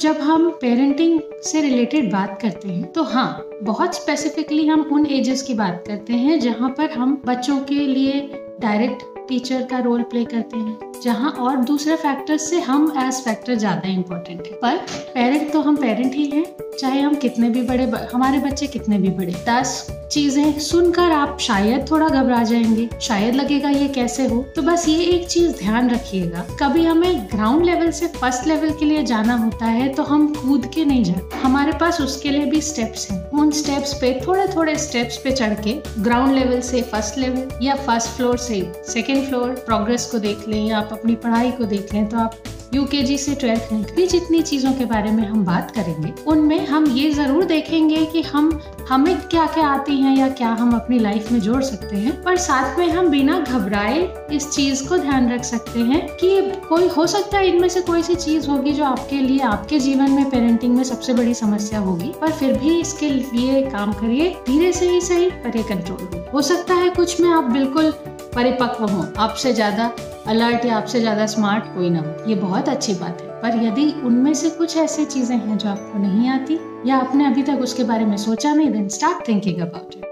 जब हम पेरेंटिंग से रिलेटेड बात करते हैं तो हाँ बहुत स्पेसिफिकली हम उन एजेस की बात करते हैं जहाँ पर हम बच्चों के लिए डायरेक्ट टीचर का रोल प्ले करते हैं, जहाँ और दूसरे फैक्टर से हम एज फैक्टर ज़्यादा इम्पोर्टेंट है। पर पेरेंट तो हम पेरेंट ही हैं, चाहे हम कितने भी बड़े हमारे बच्चे कितने भी बड़े। दस चीज़ें सुनकर आप शायद थोड़ा घबरा जाएँगे, शायद लगेगा ये कैसे हो? तो बस ये एक चीज़ ध्यान रखिएगा। कभी हमें ग्राउंड लेवल से फ़र्स्ट लेवल के लिए जाना होता है तो हम कूद के नहीं जाते हमारे पास उसके लिए भी स्टेप्स हैं। उन स्टेप्स पे थोड़े थोड़े स्टेप्स पे चढ़ के ग्राउंड लेवल से फ़र्स्ट लेवल या फ़र्स्ट फ्लोर से सेकेंड फ्लोर प्रोग्रेस को देख लें या आप अपनी पढ़ाई को देख लें तो आप यूकेजी से ट्वेल्थ में भी जितनी चीज़ों के बारे में हम बात करेंगे, उनमें हम ये ज़रूर देखेंगे कि हम, हमें क्या क्या आती हैं या क्या हम अपनी लाइफ में जोड़ सकते हैं। पर साथ में हम बिना घबराए इस चीज़ को ध्यान रख सकते हैं कि कोई, हो सकता है इनमें से कोई सी चीज़ होगी जो आपके लिए, आपके जीवन में पेरेंटिंग में सबसे बड़ी समस्या होगी, पर फिर भी इसके लिए काम करिए, धीरे से ही सही, पर ये कंट्रोल हो सकता है कुछ में आप बिल्कुल परिपक्व हो। आपसे ज़्यादा अलर्ट या आपसे ज़्यादा स्मार्ट कोई ना हो। ये बहुत अच्छी बात है। पर यदि उनमें से कुछ ऐसी चीज़ें हैं जो आपको नहीं आती, या आपने अभी तक उसके बारे में सोचा नहीं then start thinking about it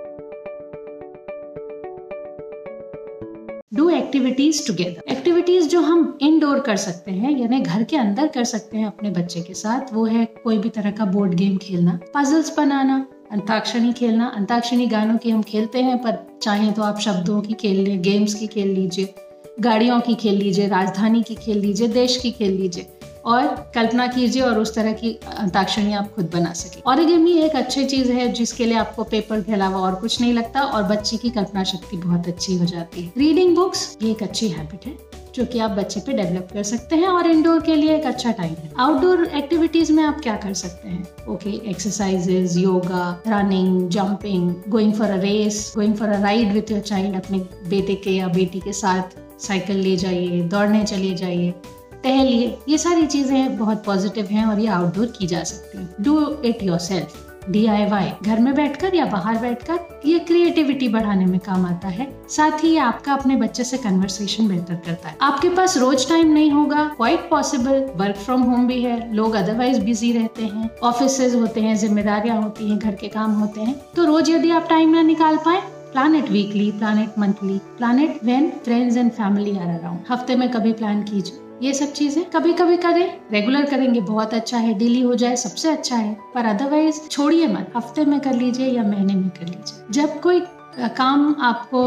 do activities together activities जो हम इनडोर कर सकते हैं, यानी घर के अंदर कर सकते हैं अपने बच्चे के साथ, वो है कोई भी तरह का बोर्ड गेम खेलना पजल्स बनाना अंताक्षरी खेलना, अंताक्षरी गानों की हम खेलते हैं, पर चाहे तो आप शब्दों की खेल लें गेम्स की खेल लीजिए, गाड़ियों की खेल लीजिए, राजधानी की खेल लीजिए, देश की खेल लीजिए, और कल्पना कीजिए और उस तरह की अंताक्षरी आप खुद बना सके। और एक अच्छी चीज़ है जिसके लिए आपको पेपर के अलावा और कुछ नहीं लगता, और बच्चे की कल्पना शक्ति बहुत अच्छी हो जाती है। रीडिंग बुक्स ये एक अच्छी हैबिट है। जो कि आप बच्चे पे डेवलप कर सकते हैं और इंडोर के लिए एक अच्छा टाइम है। आउटडोर एक्टिविटीज़ में आप क्या कर सकते हैं? Okay exercises yoga running jumping going for a race going for a ride with your child अपने बेटे के या बेटी के साथ साइकिल ले जाइए, दौड़ने चले जाइए, टहलिए, ये सारी चीज़ें बहुत पॉजिटिव हैं और ये आउटडोर की जा सकती हैं। Do it yourself DIY घर में बैठकर या बाहर बैठकर ये क्रिएटिविटी बढ़ाने में काम आता है। साथ ही ये आपका अपने बच्चे से कन्वर्सेशन बेहतर करता है। आपके पास रोज टाइम नहीं होगा quite possible work from home भी है, लोग अदरवाइज़ बिज़ी रहते हैं ऑफ़िस होते हैं, जिम्मेदारियाँ होती हैं, घर के काम होते हैं। तो रोज यदि आप टाइम ना निकाल पाए plan it weekly plan it monthly plan it when friends and family are around हफ़्ते में कभी प्लान कीजिए। ये सब चीज़ें कभी कभी करें। रेगुलर करेंगे, बहुत अच्छा है डेली हो जाए, सबसे अच्छा है। पर अदरवाइज़ छोड़िए मत। हफ़्ते में कर लीजिए या महीने में कर लीजिए। जब कोई काम आपको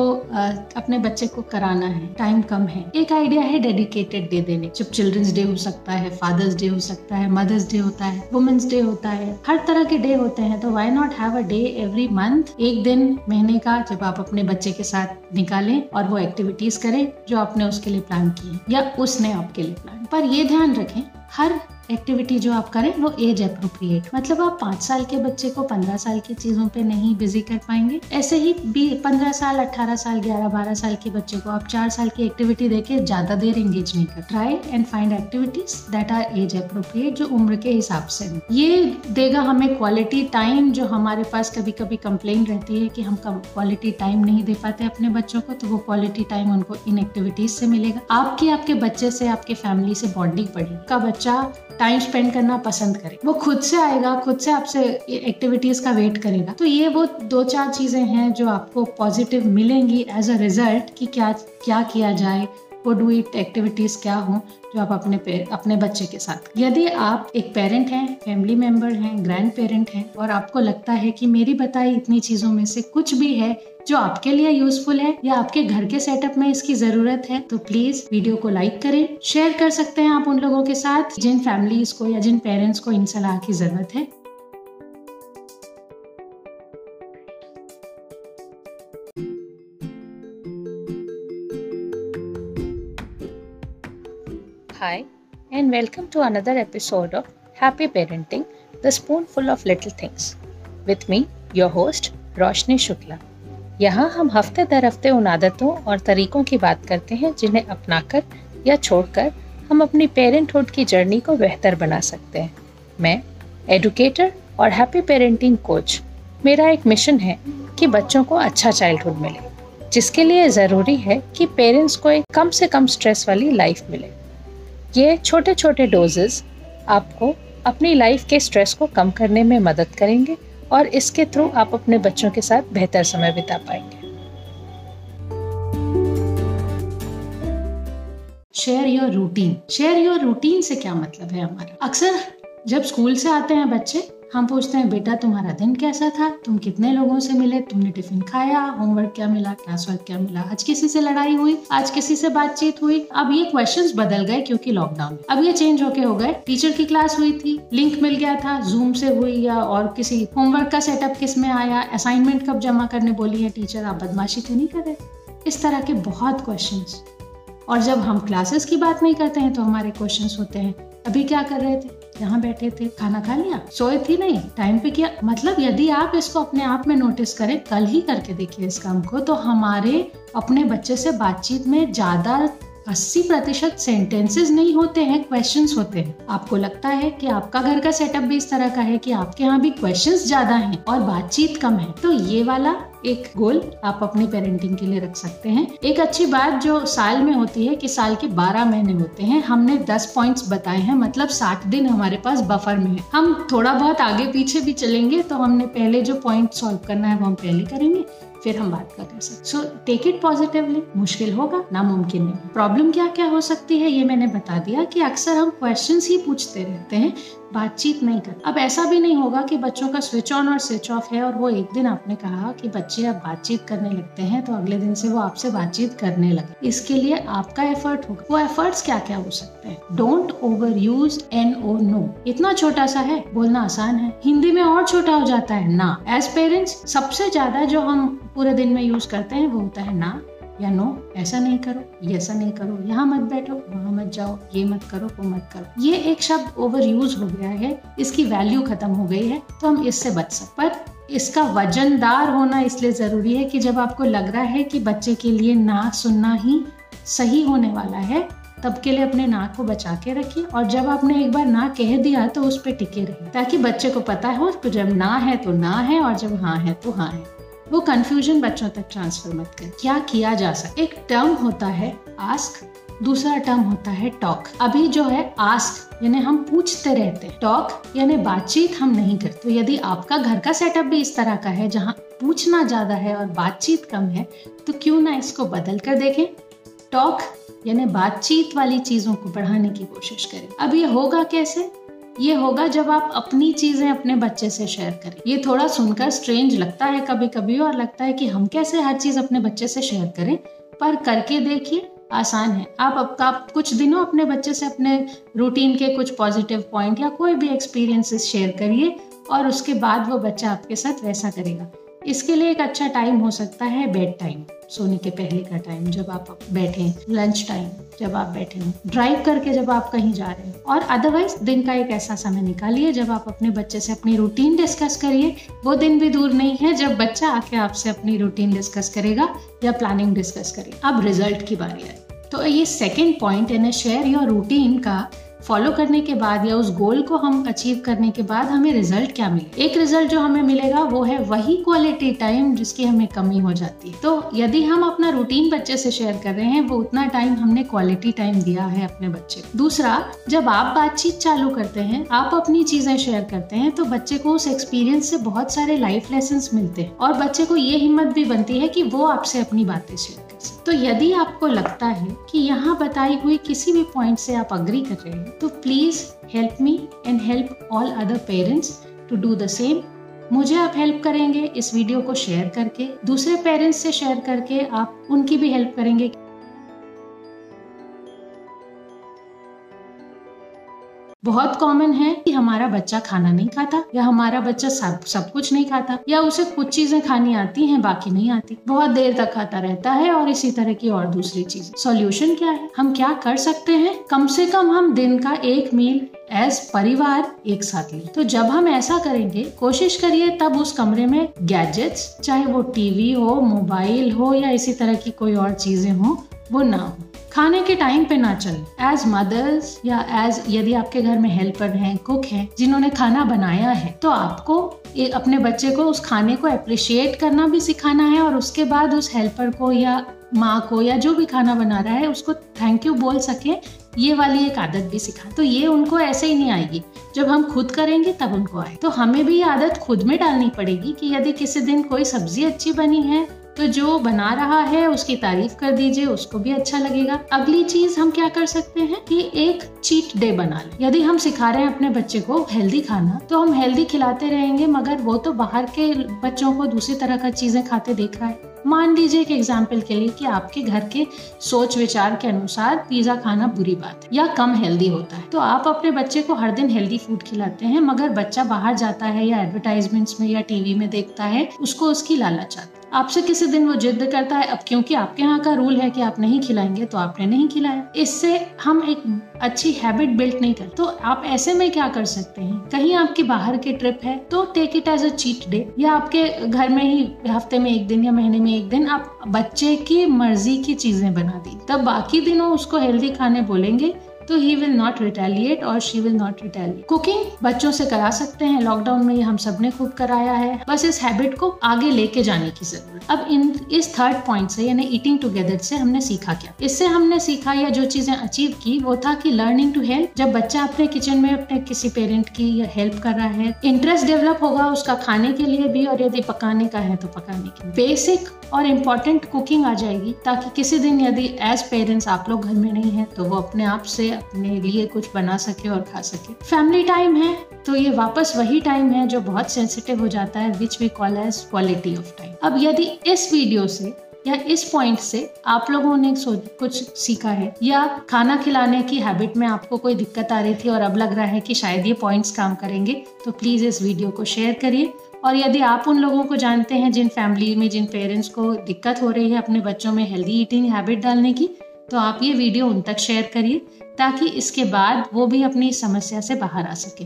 अपने बच्चे को कराना है। टाइम कम है। एक आइडिया है डेडिकेटेड डे दे देने। जब चिल्ड्रंस डे हो सकता है फादर्स डे हो सकता है मदर्स डे होता है वुमेन्स डे होता है, हर तरह के डे होते हैं तो why not have a day every month एक दिन, महीने का, जब आप अपने बच्चे के साथ निकालें और वो एक्टिविटीज़ करें, जो आपने उसके लिए प्लान की या उसने आपके लिए प्लान पर ये ध्यान रखें हर एक्टिविटी जो आप करें, वो एज अप्रोप्रिएट मतलब आप पाँच साल के बच्चे को पंद्रह साल की चीज़ों पे नहीं बिज़ी कर पाएँगे। ऐसे ही पंद्रह साल अट्ठारह साल, ग्यारह, बारह साल के बच्चे को आप चार साल की एक्टिविटी देके ज़्यादा देर एंगेज नहीं कर try and find activities that are age appropriate जो उम्र के हिसाब से ये देगा हमें क्वालिटी टाइम जो हमारे पास कभी कभी कंप्लेन रहती है कि हम क्वालिटी टाइम नहीं दे पाते अपने बच्चों को तो वो क्वालिटी टाइम उनको इन एक्टिविटीज़ से मिलेगा। आपकी, आपके बच्चे से, आपके फैमिली से बॉन्डिंग पड़ेगी का बच्चा टाइम स्पेंड करना पसंद करे। वो खुद से आएगा, खुद से आपसे एक्टिविटीज़ का वेट करेगा। तो ये वो दो चार चीज़ें हैं जो आपको पॉजिटिव मिलेंगी एज अ रिज़ल्ट कि क्या क्या किया जाए वो डू इट एक्टिविटीज़ क्या हो जो आप अपने अपने बच्चे के साथ। यदि आप एक पेरेंट हैं फैमिली मेंबर हैं ग्रैंड पेरेंट हैं, और आपको लगता है कि मेरी बताई इतनी चीज़ों में से कुछ भी है जो आपके लिए यूजफुल है या आपके घर के सेटअप में इसकी ज़रूरत है तो प्लीज़ वीडियो को लाइक करें। शेयर कर सकते हैं आप उन लोगों के साथ जिन फैमिलीज़ को या जिन पेरेंट्स को इन सलाह की ज़रूरत है। Hi, and welcome to another episode of Happy Parenting The Spoonful of Little Things. With me, your host, रोशनी शुक्ला यहाँ हम हफ़्ते दर हफ़्ते उन आदतों और तरीकों की बात करते हैं जिन्हें अपनाकर या छोड़कर हम अपनी पेरेंटहुड की जर्नी को बेहतर बना सकते हैं। मैं एडुकेटर और हैप्पी पेरेंटिंग कोच मेरा एक मिशन है कि बच्चों को अच्छा चाइल्डहुड मिले जिसके लिए ज़रूरी है कि पेरेंट्स को एक कम से कम स्ट्रेस वाली लाइफ मिले। ये छोटे छोटे डोजेस आपको अपनी लाइफ के स्ट्रेस को कम करने में मदद करेंगे और इसके थ्रू आप अपने बच्चों के साथ बेहतर समय बिता पाएँगे। Share your routine share your routine से क्या मतलब है हमारा? अक्सर जब स्कूल से आते हैं बच्चे हम पूछते हैं, बेटा, तुम्हारा दिन कैसा था? तुम कितने लोगों से मिले? तुमने टिफ़िन खाया? होमवर्क क्या मिला? क्लास वर्क क्या मिला? आज किसी से लड़ाई हुई? आज किसी से बातचीत हुई? अब ये क्वेश्चंस बदल गए क्योंकि लॉकडाउन अब ये चेंज होके हो गए। टीचर की क्लास हुई थी लिंक मिल गया था जूम से हुई या और किसी होमवर्क का सेटअप किसमें आया? असाइनमेंट कब जमा करने बोली है टीचर आप बदमाशी तो नहीं कर इस तरह के बहुत क्वेश्चन और जब हम क्लासेस की बात नहीं करते हैं तो हमारे क्वेश्चंस होते हैं, अभी क्या कर रहे थे? यहाँ बैठे थे, खाना खा लिया, सोए थी नहीं टाइम पे किया। मतलब यदि आप इसको अपने आप में नोटिस करें, कल ही करके देखिए इस काम को तो हमारे अपने बच्चे से बातचीत में ज़्यादा अस्सी प्रतिशत सेंटेंसेस नहीं होते हैं क्वेश्चंस होते हैं। आपको लगता है कि आपका घर का सेटअप भी इस तरह का है कि आपके यहाँ भी क्वेश्चंस ज़्यादा हैं और बातचीत कम है तो ये वाला एक गोल आप अपनी पेरेंटिंग के लिए रख सकते हैं। एक अच्छी बात जो साल में होती है कि साल के 12 महीने होते हैं। हमने 10 पॉइंट्स बताए हैं मतलब 60 दिन हमारे पास बफर में है। हम थोड़ा बहुत आगे पीछे भी चलेंगे तो हमने पहले जो पॉइंट सॉल्व करना है वो हम पहले करेंगे, फिर हम बात कर सकते सो टेक इट पॉजिटिवली मुश्किल होगा नामुमकिन नहीं। प्रॉब्लम क्या क्या हो सकती है? ये मैंने बता दिया कि अक्सर हम क्वेश्चंस ही पूछते रहते हैं। बातचीत नहीं कर अब ऐसा भी नहीं होगा कि बच्चों का स्विच ऑन और स्विच ऑफ़ है और वो एक दिन आपने कहा कि बच्चे अब बातचीत करने लगते हैं तो अगले दिन से वो आपसे बातचीत करने लगे। इसके लिए आपका एफर्ट होगा। वो एफर्ट्स क्या क्या हो सकते हैं? Don't overuse N O no इतना छोटा सा है? बोलना आसान है। हिंदी में और छोटा हो जाता है ना। एज पेरेंट्स सबसे ज़्यादा जो हम पूरे दिन में यूज़ करते हैं, वो होता है ना। या नो ऐसा नहीं करो, ये ऐसा नहीं करो, यहाँ मत बैठो, वहाँ मत जाओ, ये मत करो, वो मत करो। ये एक शब्द ओवर यूज़ हो गया है, इसकी वैल्यू खत्म हो गई है तो हम इससे बच सकते पर इसका वजनदार होना इसलिए ज़रूरी है कि जब आपको लग रहा है कि बच्चे के लिए ना सुनना ही सही होने वाला है, तब के लिए अपने नाक को बचा के रखिए, और जब आपने एक बार ना कह दिया तो उस पर टिके रहिए, ताकि बच्चे को पता हो कि जब ना है तो ना है, और जब हाँ है तो हाँ है। वो कंफ्यूजन बच्चों तक ट्रांसफ़र मत कर। क्या किया जा सकता एक टर्म होता है आस्क दूसरा टर्म होता है टॉक अभी जो है आस्क यानी हम पूछते रहते हैं। टॉक यानी बातचीत हम नहीं करते। तो यदि आपका घर का सेटअप भी इस तरह का है, जहाँ पूछना ज़्यादा है और बातचीत कम है तो क्यों ना इसको बदल कर देखें। टॉक यानी बातचीत वाली चीज़ों को बढ़ाने की कोशिश करें। अब ये होगा कैसे? ये होगा जब आप अपनी चीज़ें अपने बच्चे से शेयर करें। ये थोड़ा सुनकर स्ट्रेंज लगता है कभी कभी और लगता है कि हम कैसे हर चीज़ अपने बच्चे से शेयर करें। पर करके देखिए, आसान है। आप आपका कुछ दिनों अपने बच्चे से अपने रूटीन के कुछ पॉजिटिव पॉइंट या कोई भी एक्सपीरियंसेस शेयर करिए और उसके बाद वो बच्चा आपके साथ वैसा करेगा। इसके लिए एक अच्छा टाइम हो सकता है बेड टाइम सोने के पहले का टाइम जब आप बैठे लंच टाइम जब आप बैठे हो ड्राइव करके जब आप कहीं जा रहे हैं। और अदरवाइज़ दिन का एक ऐसा समय निकालिए, जब आप अपने बच्चे से अपनी रूटीन डिस्कस करिए। वो दिन भी दूर नहीं है, जब बच्चा आके आपसे अपनी रूटीन डिस्कस करेगा या प्लानिंग डिस्कस करेगा। अब रिज़ल्ट की बारी है तो ये सेकेंड पॉइंट यानी शेयर योर रूटीन का फॉलो करने के बाद या उस गोल को हम अचीव करने के बाद हमें रिज़ल्ट क्या मिले? एक रिज़ल्ट जो हमें मिलेगा वो है वही क्वालिटी टाइम जिसकी हमें कमी हो जाती है। तो यदि हम अपना रूटीन बच्चे से शेयर कर रहे हैं, वो उतना टाइम हमने क्वालिटी टाइम दिया है अपने बच्चे दूसरा, जब आप बातचीत चालू करते हैं, आप अपनी चीज़ें शेयर करते हैं तो बच्चे को उस एक्सपीरियंस से बहुत सारे लाइफ लेसन मिलते हैं। और बच्चे को ये हिम्मत भी बनती है कि वो आपसे अपनी बातें शेयर तो यदि आपको लगता है कि यहाँ बताई हुई किसी भी पॉइंट से आप अग्री कर रहे हैं तो please help me and help all other parents to do the same मुझे आप हेल्प करेंगे इस वीडियो को शेयर करके, दूसरे पेरेंट्स से शेयर करके आप उनकी भी हेल्प करेंगे। बहुत कॉमन है कि हमारा बच्चा खाना नहीं खाता, या हमारा बच्चा सब सब कुछ नहीं खाता, या उसे कुछ चीज़ें खानी आती हैं, बाकी नहीं आती। बहुत देर तक खाता रहता है और इसी तरह की और दूसरी चीज़। सॉल्यूशन क्या है? हम क्या कर सकते हैं? कम से कम हम दिन का एक मील एज परिवार एक साथ लें। तो जब हम ऐसा करेंगे, कोशिश करिए तब उस कमरे में गैजेट्स चाहे वो टीवी हो मोबाइल हो, या इसी तरह की कोई और चीज़ें हो, वो ना हो। खाने के टाइम पे ना चले। एज मदर्स या एज यदि आपके घर में हेल्पर हैं कुक हैं, जिन्होंने खाना बनाया है तो आपको अपने बच्चे को उस खाने को अप्रिशिएट करना भी सिखाना है और उसके बाद उस हेल्पर को या माँ को या जो भी खाना बना रहा है, उसको थैंक यू बोल सके, ये वाली एक आदत भी सिखा। तो ये उनको ऐसे ही नहीं आएगी। जब हम खुद करेंगे, तब उनको आए। तो हमें भी ये आदत खुद में डालनी पड़ेगी कि यदि किसी दिन कोई सब्ज़ी अच्छी बनी है तो जो बना रहा है, उसकी तारीफ़ कर दीजिए, उसको भी अच्छा लगेगा। अगली चीज़ हम क्या कर सकते हैं कि एक चीट डे बना लें। यदि हम सिखा रहे हैं अपने बच्चे को हेल्दी खाना तो हम हेल्दी खिलाते रहेंगे, मगर वो तो बाहर के बच्चों को दूसरी तरह का चीज़ें खाते देख रहा है। मान लीजिए एक एग्ज़ाम्पल के लिए कि आपके घर के सोच विचार के अनुसार पिज्जा खाना बुरी बात है या कम हेल्दी होता है। तो आप अपने बच्चे को हर दिन हेल्दी फ़ूड खिलाते हैं, मगर बच्चा बाहर जाता है या एडवर्टाइजमेंट्स में या टीवी में देखता है, उसको उसकी लालच आती है। आपसे किसी दिन वो जिद करता है, अब क्योंकि आपके यहाँ का रूल है कि आप नहीं खिलाएँगे तो आपने नहीं खिलाया। इससे हम एक अच्छी हैबिट बिल्ड नहीं कर तो आप ऐसे में क्या कर सकते हैं? कहीं आपकी बाहर की ट्रिप है तो take it as a cheat day या आपके घर में ही हफ़्ते में एक दिन या महीने में एक दिन आप बच्चे की मर्ज़ी की चीज़ें बना दी तब बाकी दिनों उसको हेल्दी खाने बोलेंगे तो ही विल नॉट रिटेलिएट और she will not retaliate cooking बच्चों से करा सकते हैं। लॉकडाउन में ये हम सबने खूब कराया है। बस इस हैबिट को आगे लेके जाने की ज़रूरत। अब इन, इस थर्ड पॉइंट से, यानी ईटिंग टुगेदर से हमने सीखा क्या? इससे हमने सीखा या जो चीज़ें अचीव की, वो था कि लर्निंग टू हेल्प जब बच्चा अपने किचन में अपने किसी पेरेंट की हेल्प कर रहा है इंटरेस्ट डेवलप होगा उसका खाने के लिए भी और यदि पकाने का है तो पकाने के बेसिक और इंपॉर्टेंट कुकिंग आ जाएगी, ताकि किसी दिन यदि एज पेरेंट्स आप लोग घर में नहीं है तो वो अपने आप से अपने लिए कुछ बना सके और खा सके। फैमिली टाइम है तो ये वापस वही टाइम है जो बहुत सेंसिटिव हो जाता है which we call as quality of time अब यदि इस वीडियो से या इस पॉइंट से आप लोगों ने कुछ सीखा है, या खाना खिलाने की हैबिट में आपको कोई दिक्कत आ रही थी और अब लग रहा है कि शायद ये पॉइंट्स काम करेंगे तो प्लीज़ इस वीडियो को शेयर करिए। और यदि आप उन लोगों को जानते हैं जिन फैमिली में, जिन पेरेंट्स को दिक्कत हो रही है अपने बच्चों में हेल्दी ईटिंग हैबिट डालने की तो आप ये वीडियो उन तक शेयर करिए ताकि इसके बाद वो भी अपनी समस्या से बाहर आ सके।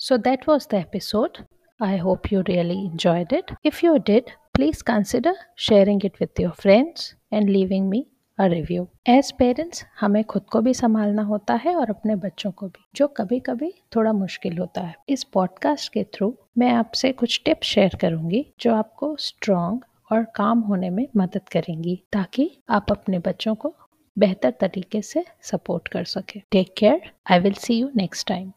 So that was the episode I hope you really enjoyed it if you did please consider sharing it with your friends and leaving me a review as parents हमें खुद को भी संभालना होता है और अपने बच्चों को भी, जो कभी कभी थोड़ा मुश्किल होता है। इस पॉडकास्ट के थ्रू मैं आपसे कुछ टिप्स शेयर करूँगी, जो आपको स्ट्रॉन्ग और काम होने में मदद करेंगी, ताकि आप अपने बच्चों को बेहतर तरीके से सपोर्ट कर सके। Take care I will see you next time